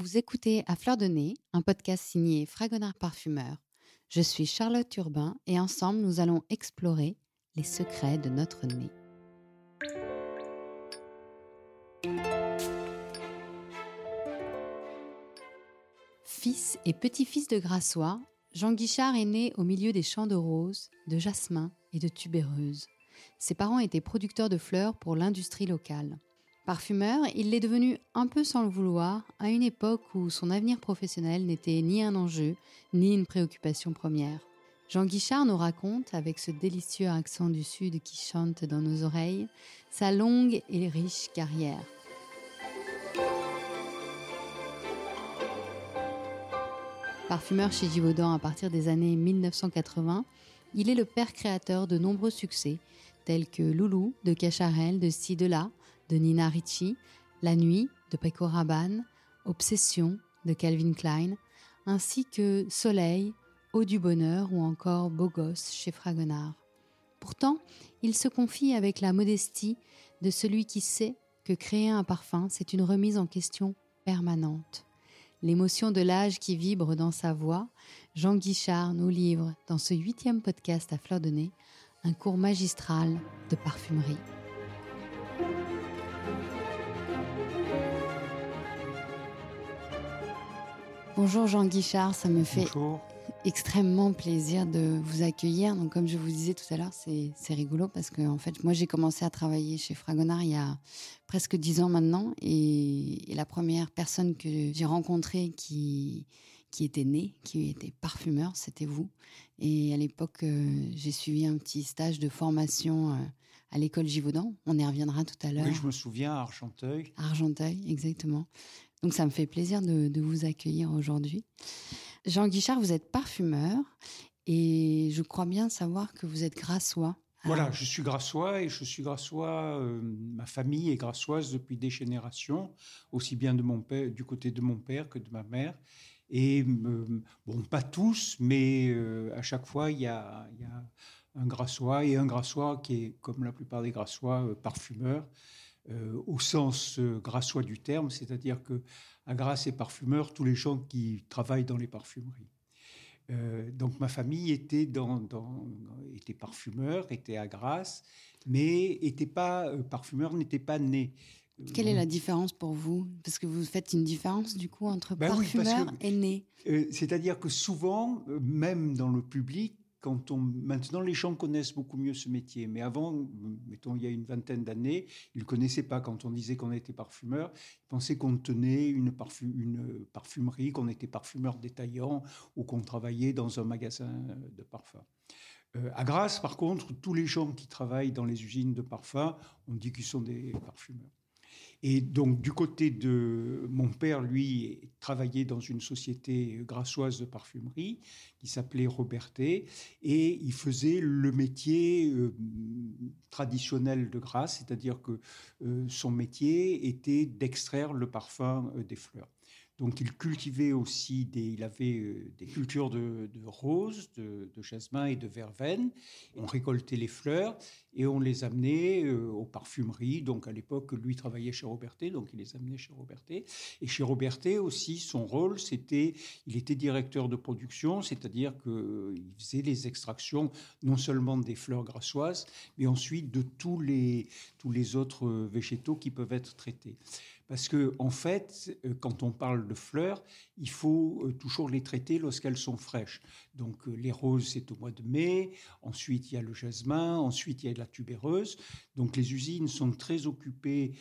Vous écoutez À Fleur de Nez, un podcast signé Fragonard Parfumeur. Je suis Charlotte Urbain et ensemble nous allons explorer les secrets de notre nez. Fils et petit-fils de Grassois, Jean Guichard est né au milieu des champs de roses, de jasmin et de tubéreuses. Ses parents étaient producteurs de fleurs pour l'industrie locale. Parfumeur, il l'est devenu un peu sans le vouloir, à une époque où son avenir professionnel n'était ni un enjeu, ni une préoccupation première. Jean Guichard nous raconte, avec ce délicieux accent du Sud qui chante dans nos oreilles, sa longue et riche carrière. Parfumeur chez Givaudan à partir des années 1980, il est le père créateur de nombreux succès, tels que Loulou de Cacharel, de Sidela, de Nina Ricci, La Nuit de Paco Rabanne, Obsession de Calvin Klein, ainsi que Soleil, Eau du Bonheur ou encore Beau Gosse chez Fragonard. Pourtant, il se confie avec la modestie de celui qui sait que créer un parfum, c'est une remise en question permanente. L'émotion de l'âge qui vibre dans sa voix, Jean Guichard nous livre dans ce huitième podcast à fleur de nez un cours magistral de parfumerie. Bonjour Jean Guichard, ça me fait extrêmement plaisir de vous accueillir. Donc comme je vous disais tout à l'heure, c'est rigolo parce que en fait, moi j'ai commencé à travailler chez Fragonard il y a presque dix ans maintenant et, la première personne que j'ai rencontrée qui qui était née, qui était parfumeur, c'était vous. Et à l'époque, euh, j'ai suivi un petit stage de formation euh, à l'école Givaudan. On y reviendra tout à l'heure. Oui, je me souviens à Argenteuil. Argenteuil, exactement. Donc ça me fait plaisir de, vous accueillir aujourd'hui. Jean Guichard, vous êtes parfumeur et je crois bien savoir que vous êtes grassois. Voilà, je suis grassois et je suis grassois. Euh, ma famille est grassoise depuis des générations, aussi bien de mon père, du côté de mon père que de ma mère. Et euh, bon, pas tous, mais euh, à chaque fois, il y a, y a, un grassois et un grassois qui est, comme la plupart des grassois, parfumeur. Euh, au sens euh, grassois du terme, c'est-à-dire que à Grasse et parfumeur, tous les gens qui travaillent dans les parfumeries. Euh, donc ma famille était dans, était parfumeur, était à Grasse, mais était pas parfumeur, n'était pas né. Quelle est la différence pour vous? Parce que vous faites une différence du coup entre ben parfumeur et né. C'est-à-dire que souvent, même dans le public, quand on, maintenant, les gens connaissent beaucoup mieux ce métier. Mais avant, mettons, il y a une vingtaine d'années, ils ne connaissaient pas. Quand on disait qu'on était parfumeur, ils pensaient qu'on tenait une, une parfumerie, qu'on était parfumeur détaillant ou qu'on travaillait dans un magasin de parfums. Euh, à Grasse, par contre, tous les gens qui travaillent dans les usines de parfums, on dit qu'ils sont des parfumeurs. Et donc, du côté de mon père, lui, travaillait dans une société grassoise de parfumerie qui s'appelait Robertet, et il faisait le métier euh, traditionnel de Grasse, c'est-à-dire que euh, son métier était d'extraire le parfum euh, des fleurs. Donc il cultivait aussi des, il avait euh, des cultures de, roses, de, jasmin et de verveine. On récoltait les fleurs et on les amenait euh, aux parfumeries. Donc à l'époque, lui travaillait chez Robertet, donc il les amenait chez Robertet. Et chez Robertet aussi, son rôle, c'était, il était directeur de production, c'est-à-dire qu'il euh, faisait les extractions non seulement des fleurs grassoises, mais ensuite de tous les, tous les autres végétaux qui peuvent être traités. Parce que, en fait, euh, quand on parle de fleurs, il faut euh, toujours les traiter lorsqu'elles sont fraîches. Donc, euh, les roses, c'est au mois de mai. Ensuite, il y a le jasmin. Ensuite, il y a la tubéreuse. Donc, les usines sont très occupées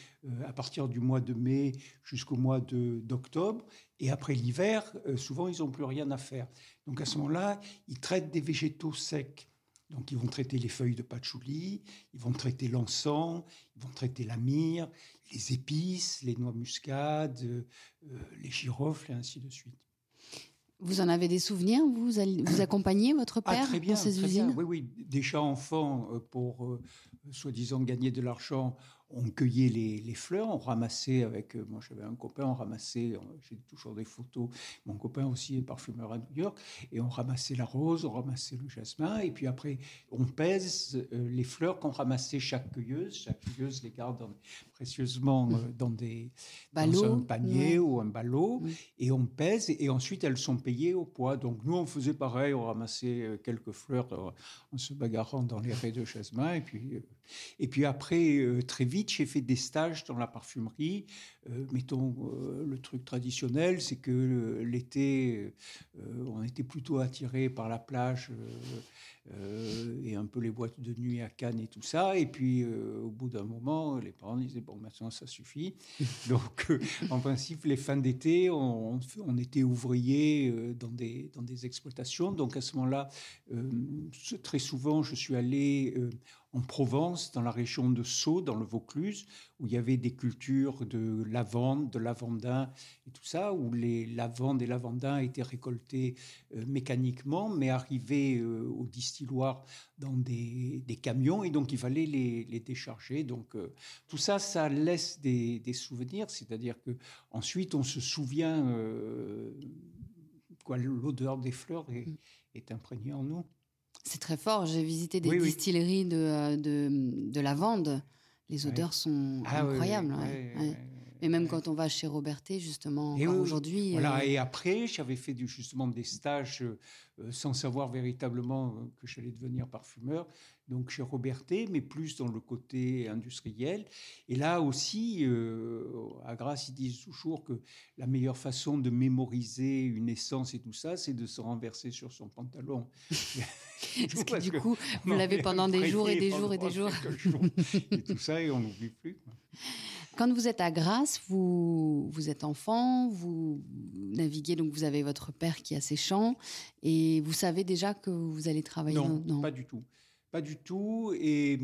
à partir du mois de mai jusqu'au mois d'octobre. Et après l'hiver, souvent, ils n'ont plus rien à faire. Donc, à ce moment-là, ils traitent des végétaux secs. Donc ils vont traiter les feuilles de patchouli, ils vont traiter l'encens, ils vont traiter la myrrhe, les épices, les noix muscades, euh, les girofles et ainsi de suite. Vous en avez des souvenirs? Vous, vous accompagnez votre ah, père bien, dans ces usines? Oui, oui. Déjà enfant, euh, pour euh, soi-disant gagner de l'argent, on cueillait les, fleurs, on ramassait avec, euh, moi j'avais un copain, on ramassait, j'ai toujours des photos, mon copain aussi est parfumeur à New York, et on ramassait la rose, on ramassait le jasmin, et puis après on pèse euh, les fleurs qu'on ramassait. Chaque cueilleuse, chaque cueilleuse les garde précieusement euh, dans, des, un panier ou un ballot, et on pèse, et ensuite elles sont payées au poids. Donc nous on faisait pareil, on ramassait quelques fleurs en se bagarrant dans les raies de jasmin, et puis, et puis après, très vite, j'ai fait des stages dans la parfumerie. Euh, mettons, euh, le truc traditionnel, c'est que euh, l'été, on était plutôt attiré par la plage et un peu les boîtes de nuit à Cannes et tout ça. Et puis, au bout d'un moment, les parents disaient, bon, maintenant, ça suffit. Donc, en principe, les fins d'été, on, on, était ouvrier dans, des, dans des exploitations. Donc, à ce moment-là, très souvent, je suis allé en Provence, dans la région de Sceaux, dans le Vaucluse, où il y avait des cultures de lavande, de lavandin et tout ça, où les lavandes et lavandins étaient récoltés euh, mécaniquement, mais arrivaient euh, au distilloir dans des, camions, et donc il fallait les, décharger. Donc euh, tout ça, ça laisse des, souvenirs, c'est-à-dire que ensuite on se souvient, quoi, l'odeur des fleurs est, mm. est imprégnée en nous. C'est très fort. J'ai visité des distilleries De, de, de, lavande. Les odeurs sont ah incroyables. Et même quand on va chez Robertet, justement, aujourd'hui. Voilà. Euh, et après, j'avais fait du, justement des stages euh, sans savoir véritablement que j'allais devenir parfumeur donc chez Robertet, mais plus dans le côté industriel. Et là aussi, euh, à Grasse, ils disent toujours que la meilleure façon de mémoriser une essence et tout ça, c'est de se renverser sur son pantalon. Parce que du coup, vous l'avez pendant des jours et des jours et des jours. et tout ça, et on n'oublie plus. Quand vous êtes à Grasse, vous, vous êtes enfant, vous naviguez, donc vous avez votre père qui a ses champs, et vous savez déjà que vous allez travailler Non, non pas du tout. Pas du tout. Et,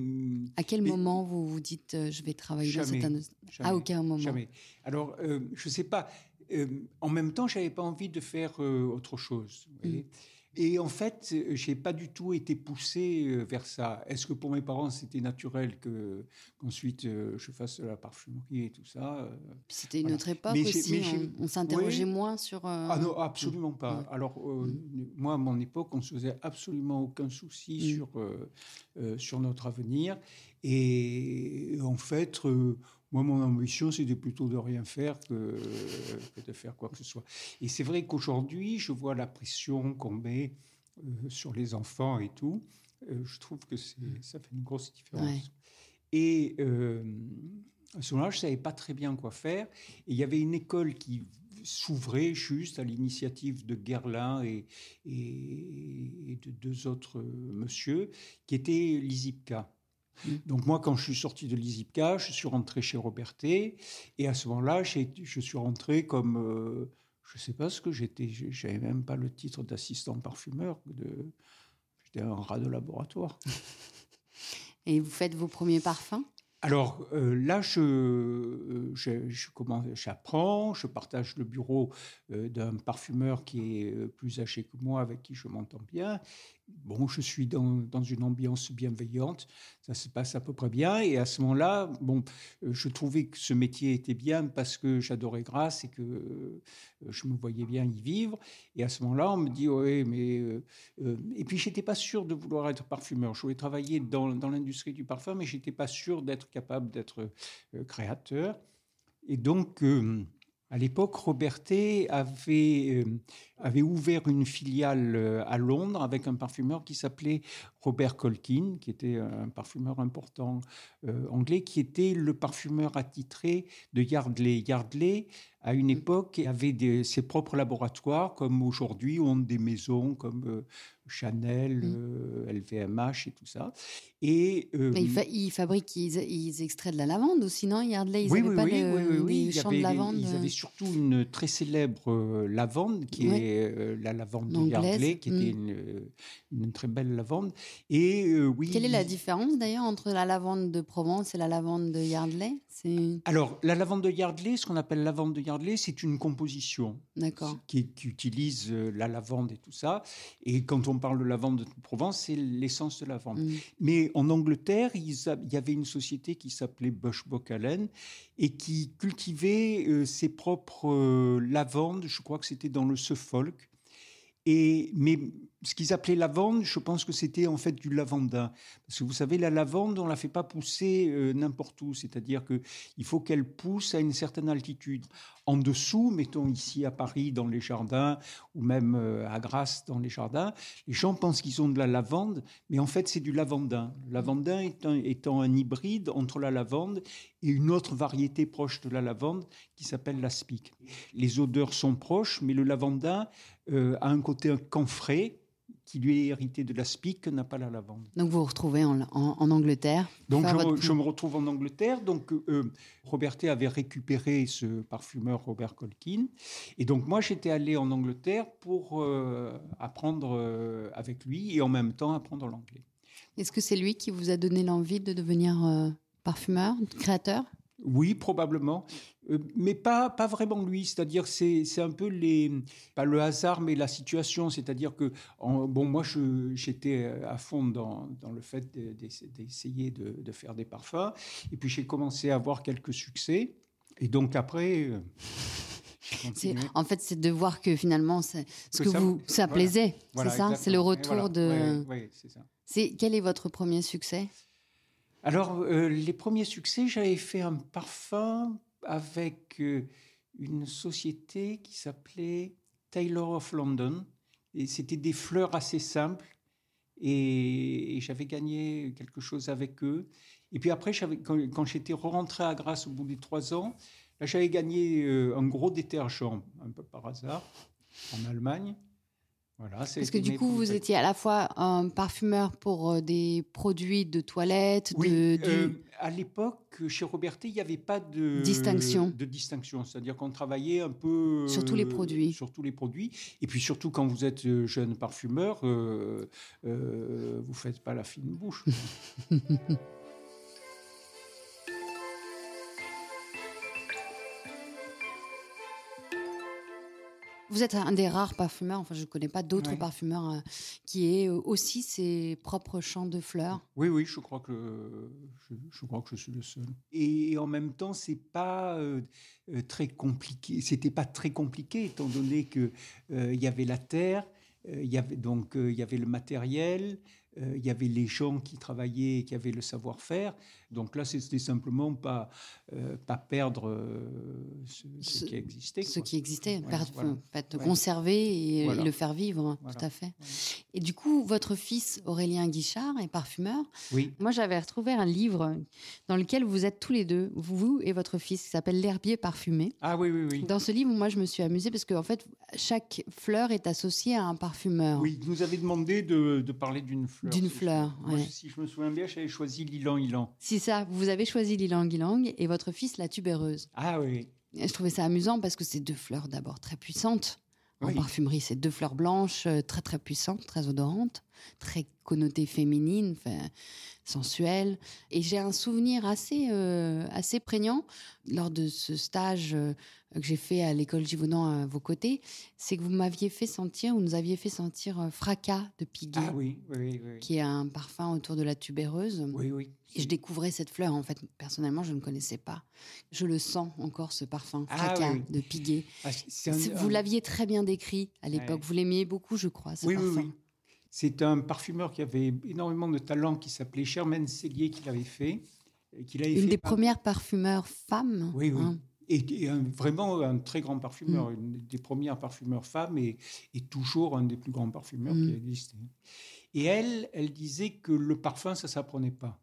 à quel moment vous vous dites euh, je vais travailler jamais, dans cette industrie? À aucun moment. Jamais. Alors, euh, je ne sais pas. Euh, en même temps, je n'avais pas envie de faire autre chose. Vous voyez mm. Et en fait, j'ai pas du tout été poussé euh, vers ça. Est-ce que pour mes parents, c'était naturel que qu'ensuite euh, je fasse de la parfumerie et tout ça euh, C'était une autre époque aussi. on, s'interrogeait moins sur. Ah non, absolument pas. Alors mm. moi, à mon époque, on se faisait absolument aucun souci mm. sur sur notre avenir. Et en fait, moi, mon ambition, c'était plutôt de rien faire que, de faire quoi que ce soit. Et c'est vrai qu'aujourd'hui, je vois la pression qu'on met euh, sur les enfants et tout. Euh, je trouve que ça fait une grosse différence. Et euh, à ce moment-là, je ne savais pas très bien quoi faire. Et il y avait une école qui s'ouvrait juste à l'initiative de Guerlain et, et, de deux autres monsieur, qui était l'ISIPCA. Mm. Donc moi, quand je suis sorti de l'ISIPCA, je suis rentré chez Robertet, et à ce moment-là, je suis rentré comme, euh, je ne sais pas ce que j'étais, j'avais même pas le titre d'assistant parfumeur, de, j'étais un rat de laboratoire. Et vous faites vos premiers parfums? Alors euh, là, je, je, j'apprends, je partage le bureau euh, d'un parfumeur qui est plus âgé que moi, avec qui je m'entends bien, bon, je suis dans, une ambiance bienveillante, ça se passe à peu près bien. Et à ce moment-là, bon, euh, je trouvais que ce métier était bien parce que j'adorais Grasse et que euh, je me voyais bien y vivre. Et à ce moment-là, on me dit, oui, mais... Euh, et puis, j'étais pas sûr de vouloir être parfumeur. Je voulais travailler dans, dans l'industrie du parfum, mais j'étais pas sûr d'être capable d'être créateur. Et donc... À l'époque, Robertet avait, euh, avait ouvert une filiale euh, à Londres avec un parfumeur qui s'appelait Robert Colkin, qui était un parfumeur important euh, anglais, qui était le parfumeur attitré de Yardley. Yardley, à une mmh. époque, avait ses propres laboratoires, comme aujourd'hui ont des maisons comme Chanel, LVMH mmh. et tout ça. Et, ils, fabriquent, ils, extraient de la lavande aussi, non? Yardley, ils oui, oui, pas oui, oui, des champs de lavande Ils avaient surtout une très célèbre lavande, qui est la lavande de Yardley, qui était mmh. une, une, très belle lavande. Et, oui, Quelle est la différence d'ailleurs entre la lavande de Provence et la lavande de Yardley? Alors, la lavande de Yardley, ce qu'on appelle lavande de Yardley, c'est une composition qui, qui, utilise euh, la lavande et tout ça. Et quand on parle de lavande de Provence, c'est l'essence de lavande. Mm. Mais en Angleterre, il y avait une société qui s'appelait Bush Allen et qui cultivait euh, ses propres euh, lavandes. Je crois que c'était dans le Suffolk. Et, mais ce qu'ils appelaient lavande, je pense que c'était en fait du lavandin. Parce que vous savez, la lavande, on la fait pas pousser euh, n'importe où. C'est-à-dire qu'il faut qu'elle pousse à une certaine altitude. En dessous, mettons ici à Paris dans les jardins, ou même euh, à Grasse dans les jardins, les gens pensent qu'ils ont de la lavande, mais en fait c'est du lavandin. Lavandin étant, un hybride entre la lavande et une autre variété proche de la lavande qui s'appelle l'aspic. Les odeurs sont proches, mais le lavandin euh, a un côté camphré qui lui est hérité de l'aspic que n'a pas la lavande. Donc vous vous retrouvez en, Angleterre Donc je, me retrouve en Angleterre. Donc euh, Robertet avait récupéré ce parfumeur Robert Colkin. Et donc moi j'étais allé en Angleterre pour euh, apprendre euh, avec lui et en même temps apprendre l'anglais. Est-ce que c'est lui qui vous a donné l'envie de devenir euh, parfumeur, créateur? Oui, probablement, euh, mais pas, pas vraiment lui. C'est-à-dire c'est c'est un peu les pas le hasard, mais la situation. C'est-à-dire que bon, moi j'étais à fond dans, dans le fait d'essayer de, de, faire des parfums, et puis j'ai commencé à avoir quelques succès, et donc après. Euh, en fait, c'est de voir que finalement, ce que, vous, ça plaisait, c'est ça? C'est le retour de. Oui, c'est ça. Quel est votre premier succès? Alors, euh, les premiers succès, j'avais fait un parfum avec euh, une société qui s'appelait Taylor of London. Et c'était des fleurs assez simples. Et, j'avais gagné quelque chose avec eux. Et puis après, quand, j'étais rentré à Grasse au bout des trois ans, là, j'avais gagné euh, un gros détergent, un peu par hasard, en Allemagne. Parce que du coup, vous étiez à la fois un parfumeur pour euh, des produits de toilette. Oui, euh, à l'époque, chez Robertet, il n'y avait pas de distinction. De distinction, c'est-à-dire qu'on travaillait un peu sur tous les produits. Sur tous les produits, et puis surtout quand vous êtes euh, jeune parfumeur, euh, vous faites pas la fine bouche. Vous êtes un des rares parfumeurs, enfin je ne connais pas d'autres parfumeurs euh, qui aient euh, aussi ses propres champs de fleurs. Oui, oui, je crois que je, crois que je suis le seul. Et en même temps, c'est pas euh, très compliqué. C'était pas très compliqué étant donné que il y avait la terre, il y avait donc il y avait le matériel, il y avait les gens qui travaillaient, qui avaient le savoir-faire. Donc là, c'était simplement pas, euh, pas perdre euh, ce, qui existait. Ce qui existait, conserver et, le faire vivre, hein, tout à fait. Et du coup, votre fils Aurélien Guichard est parfumeur. Oui. Moi, j'avais retrouvé un livre dans lequel vous êtes tous les deux, vous et votre fils, qui s'appelle L'herbier parfumé. Ah oui, oui, oui. Dans ce livre, moi, je me suis amusée parce qu'en en fait, chaque fleur est associée à un parfumeur. Oui, vous nous avez demandé de, de parler d'une fleur. D'une fleur. Si je me souviens bien, j'avais choisi l'ilan-ilan. Si ça, vous avez choisi l'ilang-ilang et votre fils la tubéreuse. Ah oui. je trouvais ça amusant parce que c'est deux fleurs d'abord très puissantes. En parfumerie, c'est deux fleurs blanches euh, très très puissantes, très odorantes, très connotées féminines, sensuelles. Et j'ai un souvenir assez euh, assez prégnant lors de ce stage euh, que j'ai fait à l'école Givaudan à vos côtés, c'est que vous m'aviez fait sentir, ou nous aviez fait sentir Fracas de Piguet, ah oui, oui, oui, qui est un parfum autour de la tubéreuse. Oui, oui. Et je découvrais cette fleur, en fait, personnellement, je ne connaissais pas. Je le sens encore, ce parfum, ah fracas de Piguet. Ah, vous l'aviez très bien décrit à l'époque. Vous l'aimiez beaucoup, je crois, ce parfum. Oui, oui. C'est un parfumeur qui avait énormément de talent, qui s'appelait Germaine Cellier, qui l'avait fait. Une des premières parfumeurs femmes. Oui, oui. Hein. Et, vraiment un très grand parfumeur, mm. une des premières parfumeurs femmes et, toujours un des plus grands parfumeurs qui a mm. existé. Et elle, elle disait que le parfum, ça s'apprenait pas.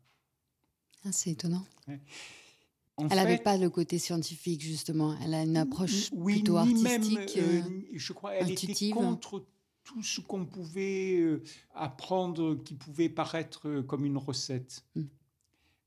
Ah, c'est étonnant. elle n'avait pas le côté scientifique, justement. Elle a une approche plutôt artistique. Même, euh, je crois elle était contre tout ce qu'on pouvait euh, apprendre qui pouvait paraître comme une recette.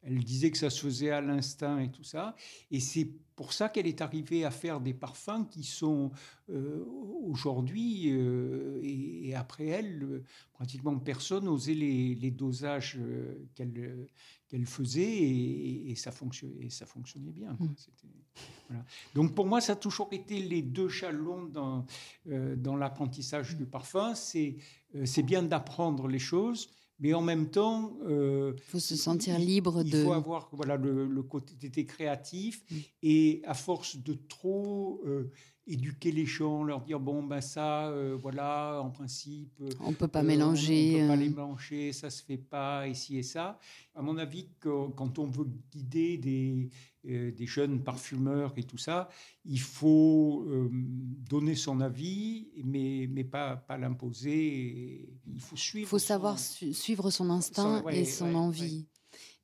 Elle disait que ça se faisait à l'instinct et tout ça. Et c'est pour ça qu'elle est arrivée à faire des parfums qui sont euh, aujourd'hui, euh, et, après elle, pratiquement personne n'osait les, dosages euh, qu'elle qu'elle faisait et, ça fonctionnait, et ça fonctionnait bien. Mmh. Donc pour moi, ça a toujours été les deux jalons dans, dans l'apprentissage du parfum. C'est bien d'apprendre les choses, mais en même temps, il euh, faut se sentir libre de. Il faut avoir voilà le, côté créatif mm. et à force de trop euh, éduquer les gens, leur dire bon ben ça, euh, voilà, en principe, on peut pas mélanger, on peut pas les mélanger, ça se fait pas ici et ça. À mon avis, quand on veut guider des euh, des jeunes parfumeurs et tout ça, il faut euh, donner son avis, mais, mais pas, pas l'imposer. Il faut suivre. Il faut savoir suivre son instinct et son envie.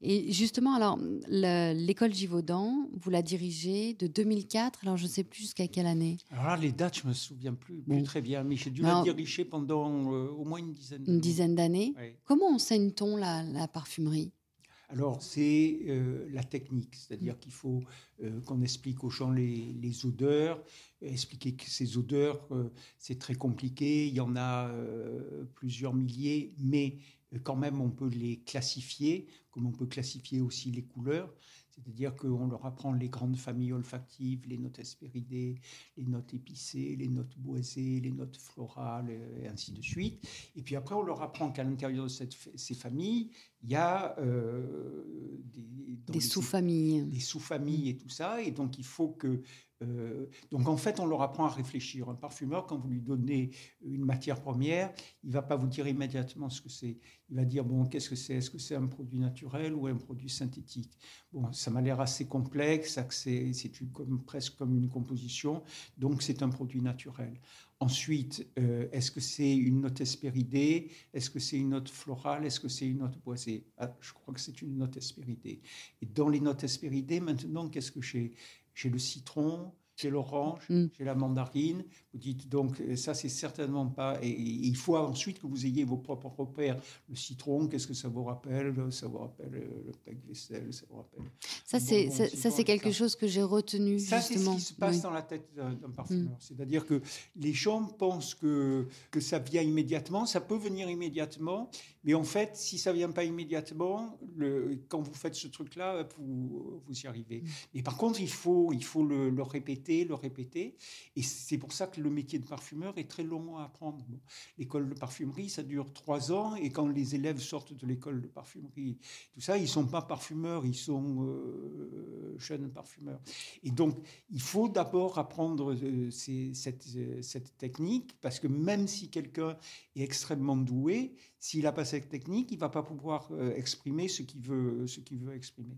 Et justement, alors, l'école Givaudan, vous la dirigez de 2004, alors je ne sais plus jusqu'à quelle année. Alors là, les dates, je ne me souviens plus, très bien, mais j'ai dû la diriger pendant euh, au moins une dizaine d'années. Une dizaine d'années. Comment enseigne-t-on la, la parfumerie? Alors, c'est euh, la technique, c'est-à-dire qu'il faut euh, qu'on explique aux gens les, odeurs, expliquer que ces odeurs, euh, c'est très compliqué, il y en a plusieurs milliers, mais quand même on peut les classifier, comme on peut classifier aussi les couleurs. C'est-à-dire qu'on leur apprend les grandes familles olfactives, les notes hespéridées, les notes épicées, les notes boisées, les notes florales, et ainsi de suite. Et puis après, on leur apprend qu'à l'intérieur de ces familles, il y a euh, des, sous-familles. Des sous-familles et tout ça. Et donc, il faut que euh, donc en fait, on leur apprend à réfléchir. Un parfumeur, quand vous lui donnez une matière première, il va pas vous dire immédiatement ce que c'est. Il va dire bon, qu'est-ce que c'est? Est-ce que c'est un produit naturel ou un produit synthétique? Bon, ça m'a l'air assez complexe. C'est presque comme une composition, donc c'est un produit naturel. Ensuite, euh, est-ce que c'est une note hespéridée Est-ce que c'est une note florale? Est-ce que c'est une note boisée? Ah, Je crois que c'est une note hespéridée. Et dans les notes hespéridées, maintenant, qu'est-ce que j'ai? J'ai le citron, j'ai l'orange, mm. j'ai la mandarine. Vous dites donc, euh, ça, c'est certainement pas. Et, il faut ensuite que vous ayez vos propres repères. Le citron, qu'est-ce que ça vous rappelle? Ça vous rappelle euh, le vaisselle, ça vous rappelle. Ça, c'est, ça, c'est quelque chose que j'ai retenu. Ça, c'est ce qui se passe dans la tête d'un, parfumeur. Mm. C'est-à-dire que les gens pensent que, que ça vient immédiatement. Ça peut venir immédiatement. Mais en fait, si ça vient pas immédiatement, le, quand vous faites ce truc-là, vous, vous y arrivez. Mm. par contre, il faut, il faut le, le répéter le répéter. Et c'est pour ça que le métier de parfumeur est très long à apprendre. L'école de parfumerie, ça dure trois ans. Et quand les élèves sortent de l'école de parfumerie, tout ça, ils sont pas parfumeurs, ils sont euh, jeunes parfumeurs. Et donc, il faut d'abord apprendre euh, cette, euh, cette technique, parce que même si quelqu'un est extrêmement doué, s'il n'a pas cette technique, il va pas pouvoir exprimer ce qu'il veut, veut exprimer.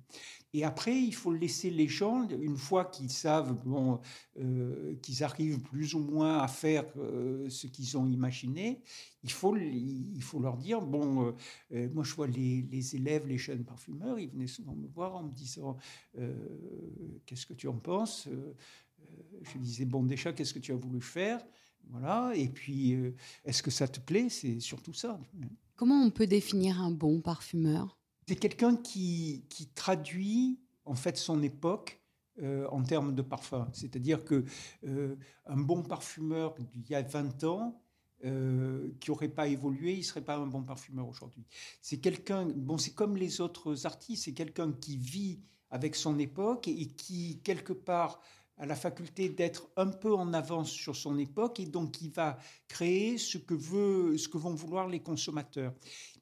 Et après, il faut laisser les gens, une fois qu'ils savent, bon, euh, qu'ils arrivent plus ou moins à faire euh, ce qu'ils ont imaginé, il faut, il faut leur dire, bon, euh, moi je vois les, les, élèves, les jeunes parfumeurs, ils venaient souvent me voir en me disant, qu'est-ce que tu en penses? Je disais, bon, déjà, qu'est-ce que tu as voulu faire? Voilà, et puis, est-ce que ça te plaît? C'est surtout ça. Comment on peut définir un bon parfumeur? C'est quelqu'un qui, qui traduit en fait son époque euh, en termes de parfum. C'est-à-dire que euh, un bon parfumeur d'il y a 20 ans, euh, qui n'aurait pas évolué, il ne serait pas un bon parfumeur aujourd'hui. C'est quelqu'un, bon, c'est comme les autres artistes, c'est quelqu'un qui vit avec son époque et qui, quelque part, a la faculté d'être un peu en avance sur son époque et donc qui va créer ce que, veut, ce que vont vouloir les consommateurs.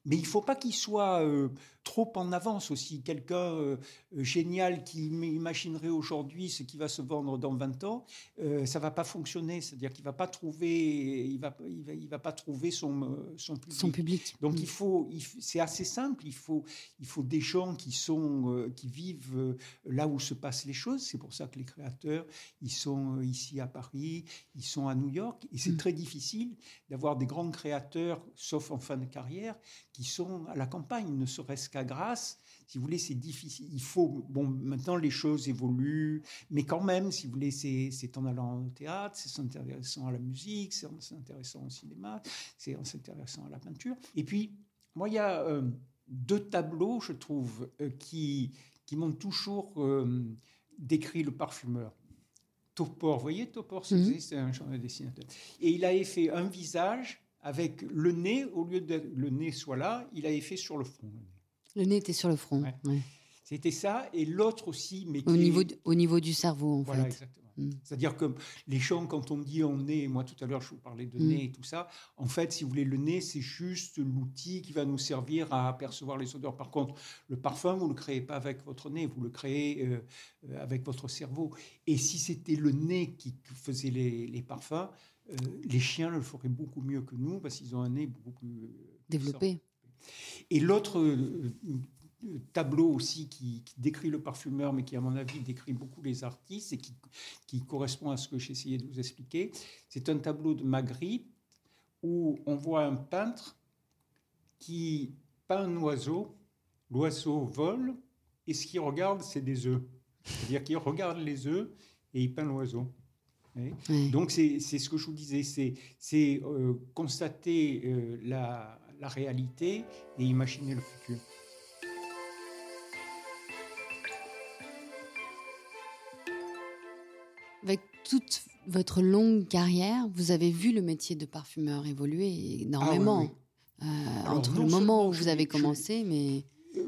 Mais il ne faut pas qu'il soit euh, trop en avance aussi. Quelqu'un euh, génial qui imaginerait aujourd'hui ce qui va se vendre dans 20 ans, euh, ça va pas fonctionner. C'est-à-dire qu'il va pas trouver, il va, il va, il va pas trouver son, son public. Son public. Donc il faut, c'est assez simple. Il faut, il faut des gens qui sont, qui vivent là où se passent les choses. C'est pour ça que les créateurs, ils sont ici à Paris, ils sont à New York, et c'est mm. très difficile d'avoir des grands créateurs, sauf en fin de carrière, qui sont à la campagne, ne serait-ce qu'à Grasse. Si vous voulez, c'est difficile. Il faut. Bon, maintenant, les choses évoluent, mais quand même, si vous voulez, c'est en allant au théâtre, c'est en s'intéressant à la musique, c'est en s'intéressant au cinéma, c'est en s'intéressant à la peinture. Et puis, moi, il y a. Euh, deux tableaux, je trouve, qui, qui m'ont toujours décrit le parfumeur. Topor, vous voyez Topor, c'est un dessinateur. Et il avait fait un visage avec le nez, au lieu de le nez soit là, il avait fait sur le front. Le nez était sur le front. C'était ça, et l'autre aussi, mais au, niveau au niveau du cerveau, en voilà, Exactement. Mm. C'est-à-dire que les gens, quand on dit on nez, moi tout à l'heure je vous parlais de mm. nez et tout ça, en fait, si vous voulez, le nez, c'est juste l'outil qui va nous servir à percevoir les odeurs. Par contre, le parfum, vous ne le créez pas avec votre nez, vous le créez euh, euh, avec votre cerveau. Et si c'était le nez qui faisait les, parfums, euh, les chiens le feraient beaucoup mieux que nous parce qu'ils ont un nez beaucoup plus développé. Et l'autre tableau aussi qui, décrit le parfumeur, mais qui, à mon avis, décrit beaucoup les artistes et qui, correspond à ce que j'essayais de vous expliquer. C'est un tableau de Magritte où on voit un peintre qui peint un oiseau. L'oiseau vole et ce qu'il regarde, c'est des œufs. C'est-à-dire qu'il regarde les œufs et il peint l'oiseau. Donc c'est ce que je vous disais, c'est euh, constater euh, la, la réalité et imaginer le futur. Avec toute votre longue carrière, vous avez vu le métier de parfumeur évoluer énormément. Ah euh, entre le moment où vous avez commencé, mais... Euh,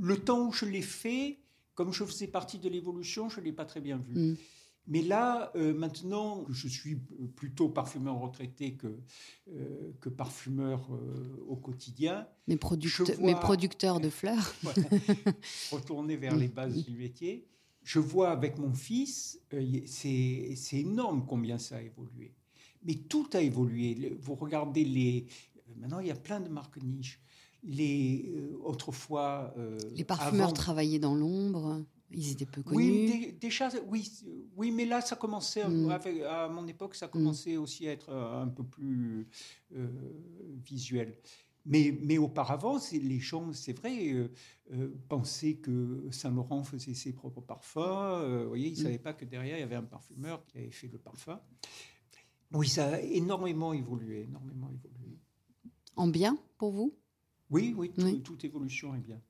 le temps où je l'ai fait, comme je faisais partie de l'évolution, je ne l'ai pas très bien vu. Mm. Mais là, euh, maintenant, je suis plutôt parfumeur retraité que, que parfumeur au quotidien. Mais, mais producteur de fleurs. retourner vers les bases du métier je vois avec mon fils, euh, c'est énorme combien ça a évolué. Mais tout a évolué. Vous regardez les. Euh, maintenant, il y a plein de marques niches. Les, euh, autrefois. les parfumeurs travaillaient dans l'ombre. Ils étaient peu connus. Oui, déjà, oui, oui, mais là, ça commençait, mm. à mon époque, ça commençait aussi à être un peu plus visuel. Mais, mais auparavant, les gens, c'est vrai, euh, euh, pensaient que Saint-Laurent faisait ses propres parfums. Euh, vous voyez, ils ne mm. savaient pas que derrière, il y avait un parfumeur qui avait fait le parfum. Oui, ça a énormément évolué, énormément évolué. En bien pour vous? Oui, oui, toute évolution est bien.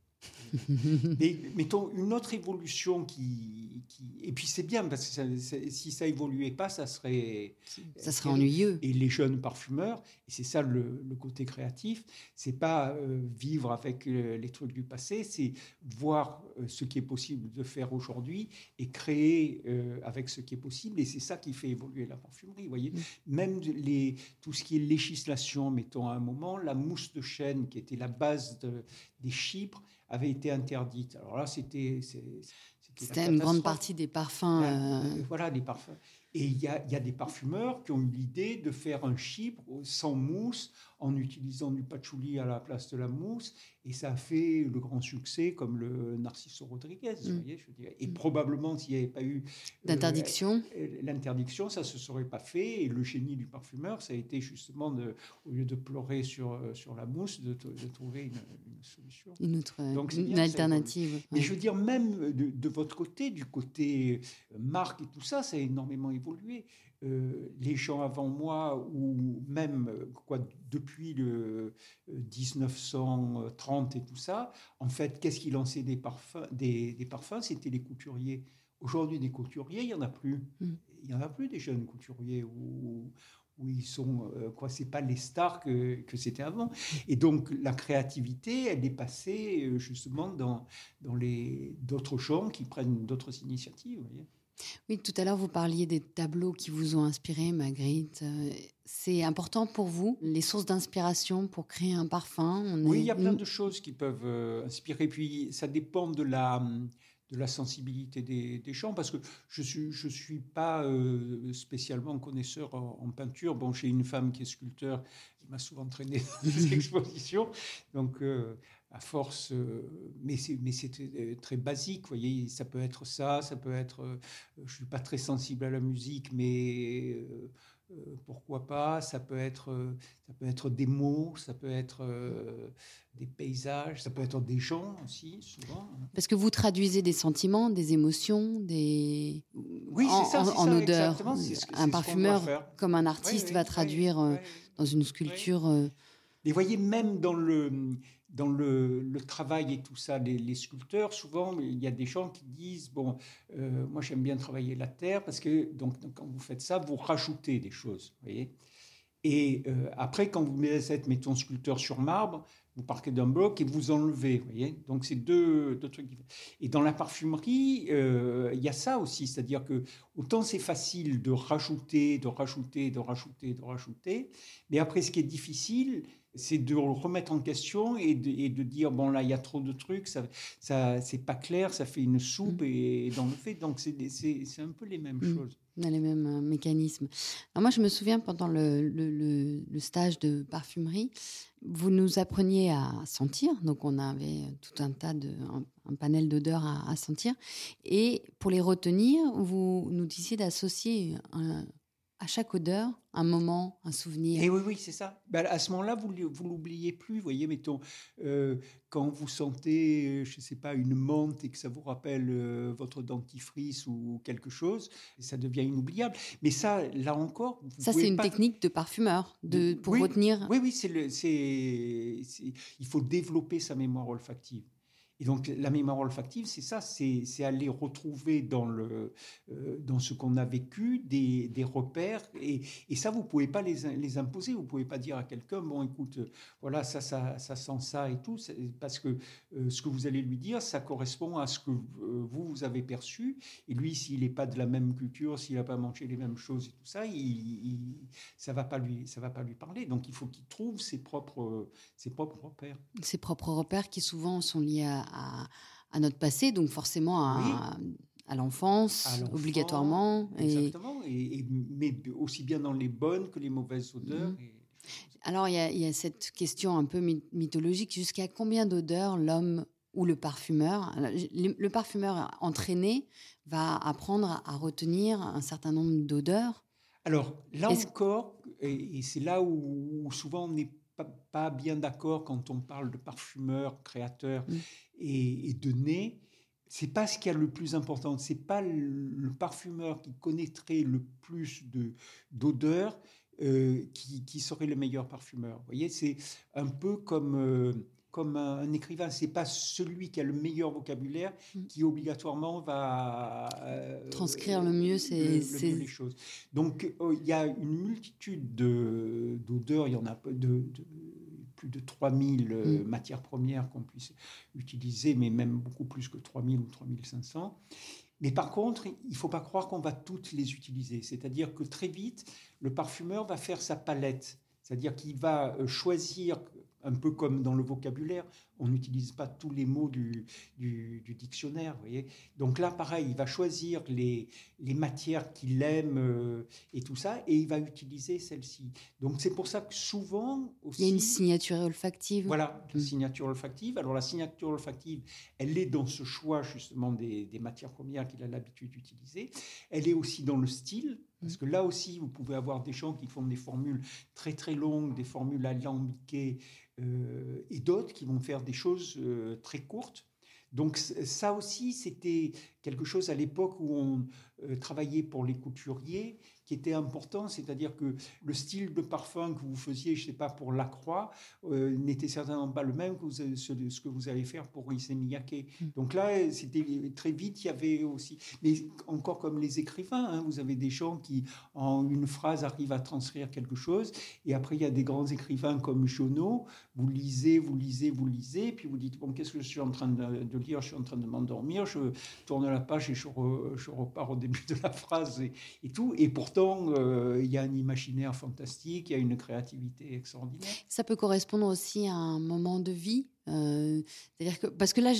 Mais mettons une autre évolution qui, et puis c'est bien parce que si ça évoluait pas, ça serait ça serait ennuyeux. Et les jeunes parfumeurs, et c'est ça le, côté créatif, c'est pas euh, vivre avec euh, les trucs du passé, c'est voir euh, ce qui est possible de faire aujourd'hui et créer avec ce qui est possible. Et c'est ça qui fait évoluer la parfumerie. Voyez, mm. même les tout ce qui est législation, mettons à un moment, la mousse de chêne qui était la base de, des chypres avait été interdite. Alors là, c'était. C'était une grande partie des parfums. Euh, voilà, des parfums. Et il y, a, des parfumeurs qui ont eu l'idée de faire un chypre sans mousse en utilisant du patchouli à la place de la mousse. Et ça a fait le grand succès comme le Narciso Rodriguez. Mm. Voyez, je Et probablement, s'il n'y avait pas eu euh, d'interdiction, l'interdiction, ça ne se serait pas fait. Et le génie du parfumeur, ça a été justement, de, au lieu de pleurer sur, euh, sur la mousse, de, trouver une, solution. Une autre Donc, une alternative. Mais je veux dire, même de, de, votre côté, du côté marque et tout ça, ça a énormément évolué. Euh, les gens avant moi, ou même quoi, depuis le 1930 euh, et tout ça, en fait, qu'est-ce qui lançait des parfums Des, parfums, c'était les couturiers. Aujourd'hui, des couturiers, il n'y en a plus. Mm. Il n'y en a plus des jeunes couturiers où, où ils sont, euh, quoi, c'est pas les stars que, que c'était avant. Et donc, la créativité, elle est passée justement dans, dans les d'autres gens qui prennent d'autres initiatives. Vous voyez oui, tout à l'heure, vous parliez des tableaux qui vous ont inspiré, Magritte. Euh, c'est important pour vous, les sources d'inspiration pour créer un parfum Oui, il y a plein de choses qui peuvent euh, inspirer. Puis, ça dépend de la, de la sensibilité des, des gens, parce que je ne suis, je suis pas euh, spécialement connaisseur en, peinture. Bon, j'ai une femme qui est sculpteur, qui m'a souvent traîné dans des expositions. Donc, à force, euh, mais c'est euh, très basique, vous voyez, ça peut être ça, ça peut être, euh, je suis pas très sensible à la musique, mais pourquoi pas, ça peut être, ça peut être des mots, ça peut être des paysages, ça peut être des gens aussi, souvent. Parce que vous traduisez des sentiments, des émotions, des oui, en, ça, en, odeur. un parfumeur, comme un artiste, va traduire dans une sculpture. Et voyez, même dans le dans le, travail et tout ça, les, sculpteurs, souvent, il y a des gens qui disent Bon, euh, moi j'aime bien travailler la terre parce que donc, quand vous faites ça, vous rajoutez des choses. voyez et euh, après, quand vous mettez, mettons, sculpteur sur marbre, vous partez d'un bloc et vous enlevez. voyez Donc, c'est deux, deux, trucs Et dans la parfumerie, euh, il y a ça aussi. C'est-à-dire que autant c'est facile de rajouter, de rajouter, de rajouter, de rajouter. Mais après, ce qui est difficile, c'est de remettre en question et de, dire bon là il y a trop de trucs ça, ça c'est pas clair ça fait une soupe mmh. et, dans le fait donc c'est un peu les mêmes mmh. choses on a les mêmes euh, mécanismes. Moi je me souviens pendant le, le, stage de parfumerie vous nous appreniez à sentir. Donc on avait tout un tas de un, panel d'odeurs à, à, sentir. Et pour les retenir vous nous disiez d'associer un, à chaque odeur un moment, un souvenir. Et eh oui, oui, c'est ça. Ben, à ce moment-là, vous vous l'oubliez plus. Vous voyez, mettons, euh, quand vous sentez, je ne sais pas, une menthe et que ça vous rappelle euh, votre dentifrice ou quelque chose, ça devient inoubliable. Mais ça, là encore, ça c'est une technique de parfumeur, de pour retenir. Oui, oui, c'est le, c'est, il faut développer sa mémoire olfactive. Et donc la mémoire olfactive, c'est ça, c'est aller retrouver dans, le, euh, dans ce qu'on a vécu des, repères. Et, ça, vous ne pouvez pas les, imposer. Vous ne pouvez pas dire à quelqu'un, bon, écoute, voilà, ça, ça, sent ça et tout. Parce que euh, ce que vous allez lui dire, ça correspond à ce que euh, vous, vous avez perçu. Et lui, s'il n'est pas de la même culture, s'il n'a pas mangé les mêmes choses et tout ça, il, ça va, pas lui, va pas lui parler. Donc il faut qu'il trouve ses propres, ses propres repères. Ses propres repères qui souvent sont liés à à, notre passé, donc forcément à, à l'enfance, obligatoirement. Exactement, et... mais aussi bien dans les bonnes que les mauvaises odeurs. Mhm. Alors, il y, a cette question un peu mythologique. Jusqu'à combien d'odeurs l'homme ou le parfumeur, le, parfumeur entraîné va apprendre à retenir un certain nombre d'odeurs? Alors, là encore, et, c'est là où, souvent on n'est pas, bien d'accord quand on parle de parfumeur, créateur. Mm et, de nez, c'est pas ce qui est le plus important. C'est pas le, parfumeur qui connaîtrait le plus de d'odeurs euh, qui, qui, serait le meilleur parfumeur. Vous voyez, c'est un peu comme euh, comme un, écrivain. C'est pas celui qui a le meilleur vocabulaire mm. qui obligatoirement va euh, transcrire le mieux, ces, les choses. Donc il y a une multitude d'odeurs. Il y en a de, de plus de 3000 euh, mm. matières premières qu'on puisse utiliser, mais même beaucoup plus que 3000 ou 3500. Mais par contre, il ne faut pas croire qu'on va toutes les utiliser. C'est-à-dire que très vite, le parfumeur va faire sa palette. C'est-à-dire qu'il va euh, choisir un peu comme dans le vocabulaire, on n'utilise pas tous les mots du, du, dictionnaire. Vous voyez Donc là, pareil, il va choisir les, les matières qu'il aime euh, et tout ça, et il va utiliser celle-ci. Donc c'est pour ça que souvent... il y a une signature olfactive. Voilà, une mm. signature olfactive. Alors la signature olfactive, elle est dans ce choix justement des, des matières premières qu'il a l'habitude d'utiliser. Elle est aussi dans le style. Parce que là aussi, vous pouvez avoir des gens qui font des formules très très longues, des formules alambiquées, euh, et d'autres qui vont faire des choses euh, très courtes. Donc ça aussi, c'était quelque chose à l'époque où on euh, travaillait pour les couturiers qui était important, c'est-à-dire que le style de parfum que vous faisiez, je ne sais pas, pour La Croix, euh, n'était certainement pas le même que ce, que vous allez faire pour Issey Miyake. Mm. Donc là, c'était très vite, il y avait aussi, mais encore comme les écrivains, hein, vous avez des gens qui, en une phrase, arrivent à transcrire quelque chose, et après, il y a des grands écrivains comme Jonot, vous lisez, vous lisez, vous lisez, puis vous dites, bon, qu'est-ce que je suis en train de, lire? Je suis en train de m'endormir, je tourne la page et je, repars au début de la phrase et, et tout, et pourtant, euh, il y a un imaginaire fantastique, il y a une créativité extraordinaire. Ça peut correspondre aussi à un moment de vie. Euh, c'est-à-dire que parce que là,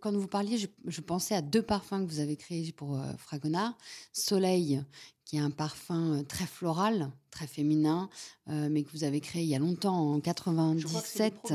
quand vous parliez, je, pensais à deux parfums que vous avez créés pour euh, Fragonard. Soleil, qui est un parfum très floral, très féminin, mais que vous avez créé il y a longtemps, en 97.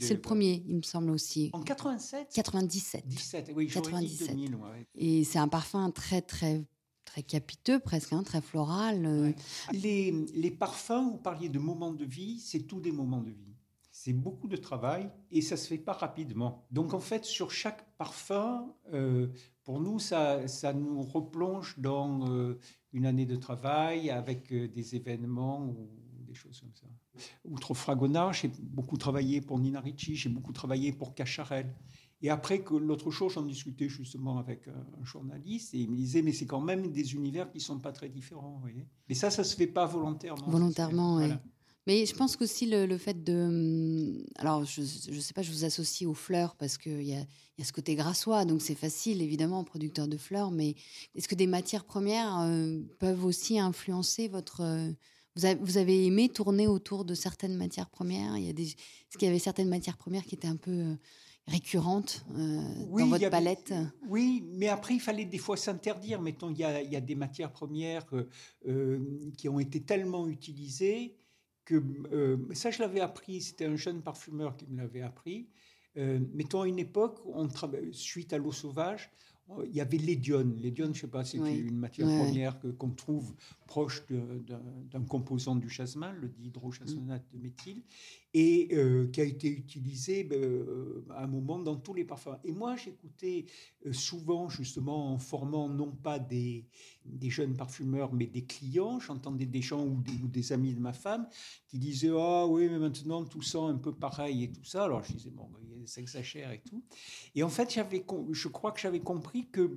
C'est le premier le il me semble aussi. En 87 97. 17, oui, 97. 2000, Et c'est un parfum très, très très capiteux presque, hein, très floral. Euh. Les, parfums, vous parliez de moments de vie, c'est tous des moments de vie. C'est beaucoup de travail et ça se fait pas rapidement. Donc en fait, sur chaque parfum, euh, pour nous, ça, ça nous replonge dans euh, une année de travail avec des événements ou des choses comme ça. Outre Fragonard, j'ai beaucoup travaillé pour Nina Ricci, j'ai beaucoup travaillé pour Cacharel. Et après que l'autre chose, j'en discutais justement avec un journaliste et il me disait, mais c'est quand même des univers qui sont pas très différents. Vous voyez mais ça, ça se fait pas volontairement. Volontairement, oui. Mais je pense qu'aussi le, le fait de... Hum, alors, je ne sais pas, je vous associe aux fleurs parce qu'il y a, y a ce côté grassois, donc c'est facile, évidemment, producteur de fleurs, mais est-ce que des matières premières euh, peuvent aussi influencer votre... Euh, vous, avez, vous, avez, aimé tourner autour de certaines matières premières? Il y a des, Est-ce qu'il y avait certaines matières premières qui étaient un peu euh, récurrentes dans votre palette? Oui, mais après, il fallait des fois s'interdire. Mettons, il y a, il y a des matières premières qui ont été tellement utilisées que euh, ça, je l'avais appris, c'était un jeune parfumeur qui me l'avait appris. Euh, mettons à une époque, on suite à l'eau sauvage, il y avait l'édione. L'édione, je ne sais pas, c'est une matière première qu'on trouve proche d'un composant du jasmin, le dihydrochasmonate de méthyle, et euh, qui a été utilisé ben, euh, à un moment dans tous les parfums. Et moi, j'écoutais euh, souvent, justement, en formant non pas des, jeunes parfumeurs, mais des clients, j'entendais des gens ou des, amis de ma femme qui disaient Ah oui, mais maintenant tout sent un peu pareil et tout ça. Alors je disais Bon, ça exagère et tout. Et en fait, je crois que j'avais compris que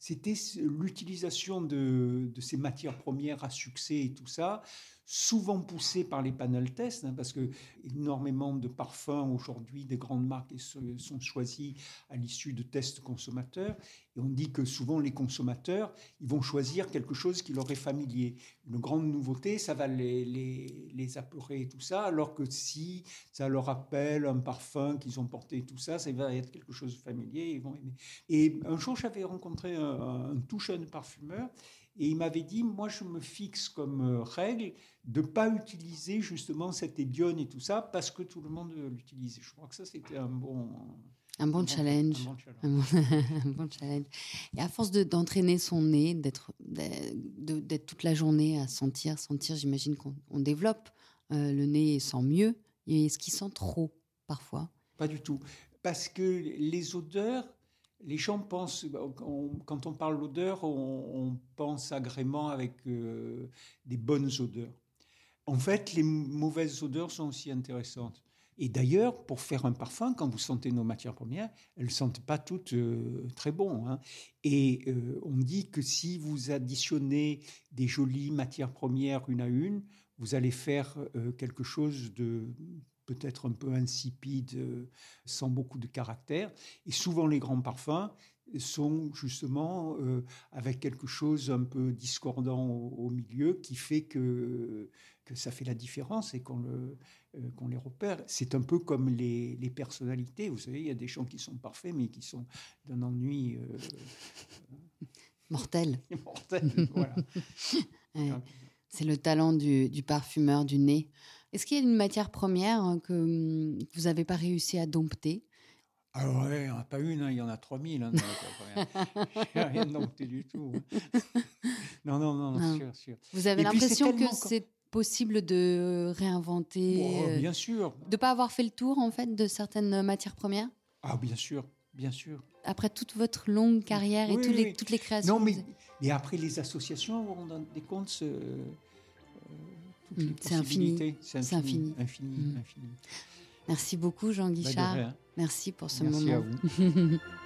c'était l'utilisation de ces matières premières à succès et tout ça souvent poussé par les panel tests, hein, parce que énormément de parfums aujourd'hui des grandes marques sont choisis à l'issue de tests consommateurs. Et on dit que souvent les consommateurs, ils vont choisir quelque chose qui leur est familier. Une grande nouveauté, ça va les, les, apeurer et tout ça, alors que si ça leur rappelle un parfum qu'ils ont porté et tout ça, ça va être quelque chose de familier, ils vont aimer. Et un jour, j'avais rencontré un, un tout jeune parfumeur et il m'avait dit, moi, je me fixe comme euh, règle de ne pas utiliser justement cette édione et tout ça parce que tout le monde l'utilise. Je crois que ça, c'était un bon... Un bon, challenge. un, bon challenge. Et à force d'entraîner son nez, d'être toute la journée à sentir, sentir, j'imagine qu'on développe euh, le nez sent mieux. Est-ce qu'il sent trop parfois? Pas du tout. Parce que les odeurs, les gens pensent, quand on parle d'odeur, on, pense agrément avec euh, des bonnes odeurs. En fait, les mauvaises odeurs sont aussi intéressantes. Et d'ailleurs, pour faire un parfum, quand vous sentez nos matières premières, elles ne sentent pas toutes euh, très bon. Hein. Et euh, on dit que si vous additionnez des jolies matières premières une à une, vous allez faire quelque chose de peut-être un peu insipide, euh, sans beaucoup de caractère. Et souvent, les grands parfums sont justement euh, avec quelque chose un peu discordant au, milieu qui fait que, que ça fait la différence et qu'on le, euh, qu'on les repère. C'est un peu comme les, les, personnalités. Vous savez, il y a des gens qui sont parfaits, mais qui sont d'un ennui mortel. mortel, voilà. C'est le talent du, du parfumeur du nez. Est-ce qu'il y a une matière première hein, que hum, vous n'avez pas réussi à dompter? Alors, ah ouais, il n'y en a pas une, hein, il y en a 3000. Hein, je n'ai rien dompté du tout. non, non, non, non. Sûr, sûr. Vous avez l'impression que c'est possible de réinventer oh, Bien sûr. De ne pas avoir fait le tour, en fait, de certaines matières premières? Ah, bien sûr, bien sûr. Après toute votre longue carrière et toutes, Les, toutes les créations Non, mais, mais après, les associations, vous rendez compte, C'est infini. C'est infini. infini, mm. infini. Merci beaucoup, Jean bah, Guichard. Merci pour ce Merci moment. À vous.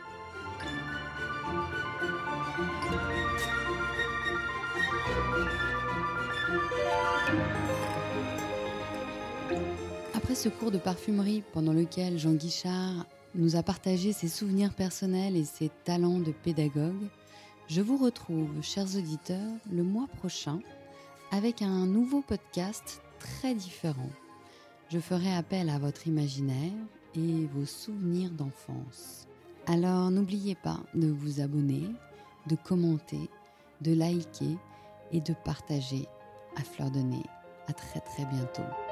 Après ce cours de parfumerie pendant lequel Jean Guichard nous a partagé ses souvenirs personnels et ses talents de pédagogue, je vous retrouve, chers auditeurs, le mois prochain avec un nouveau podcast très différent. Je ferai appel à votre imaginaire et vos souvenirs d'enfance. Alors n'oubliez pas de vous abonner, de commenter, de liker et de partager à fleur de nez. À très très bientôt.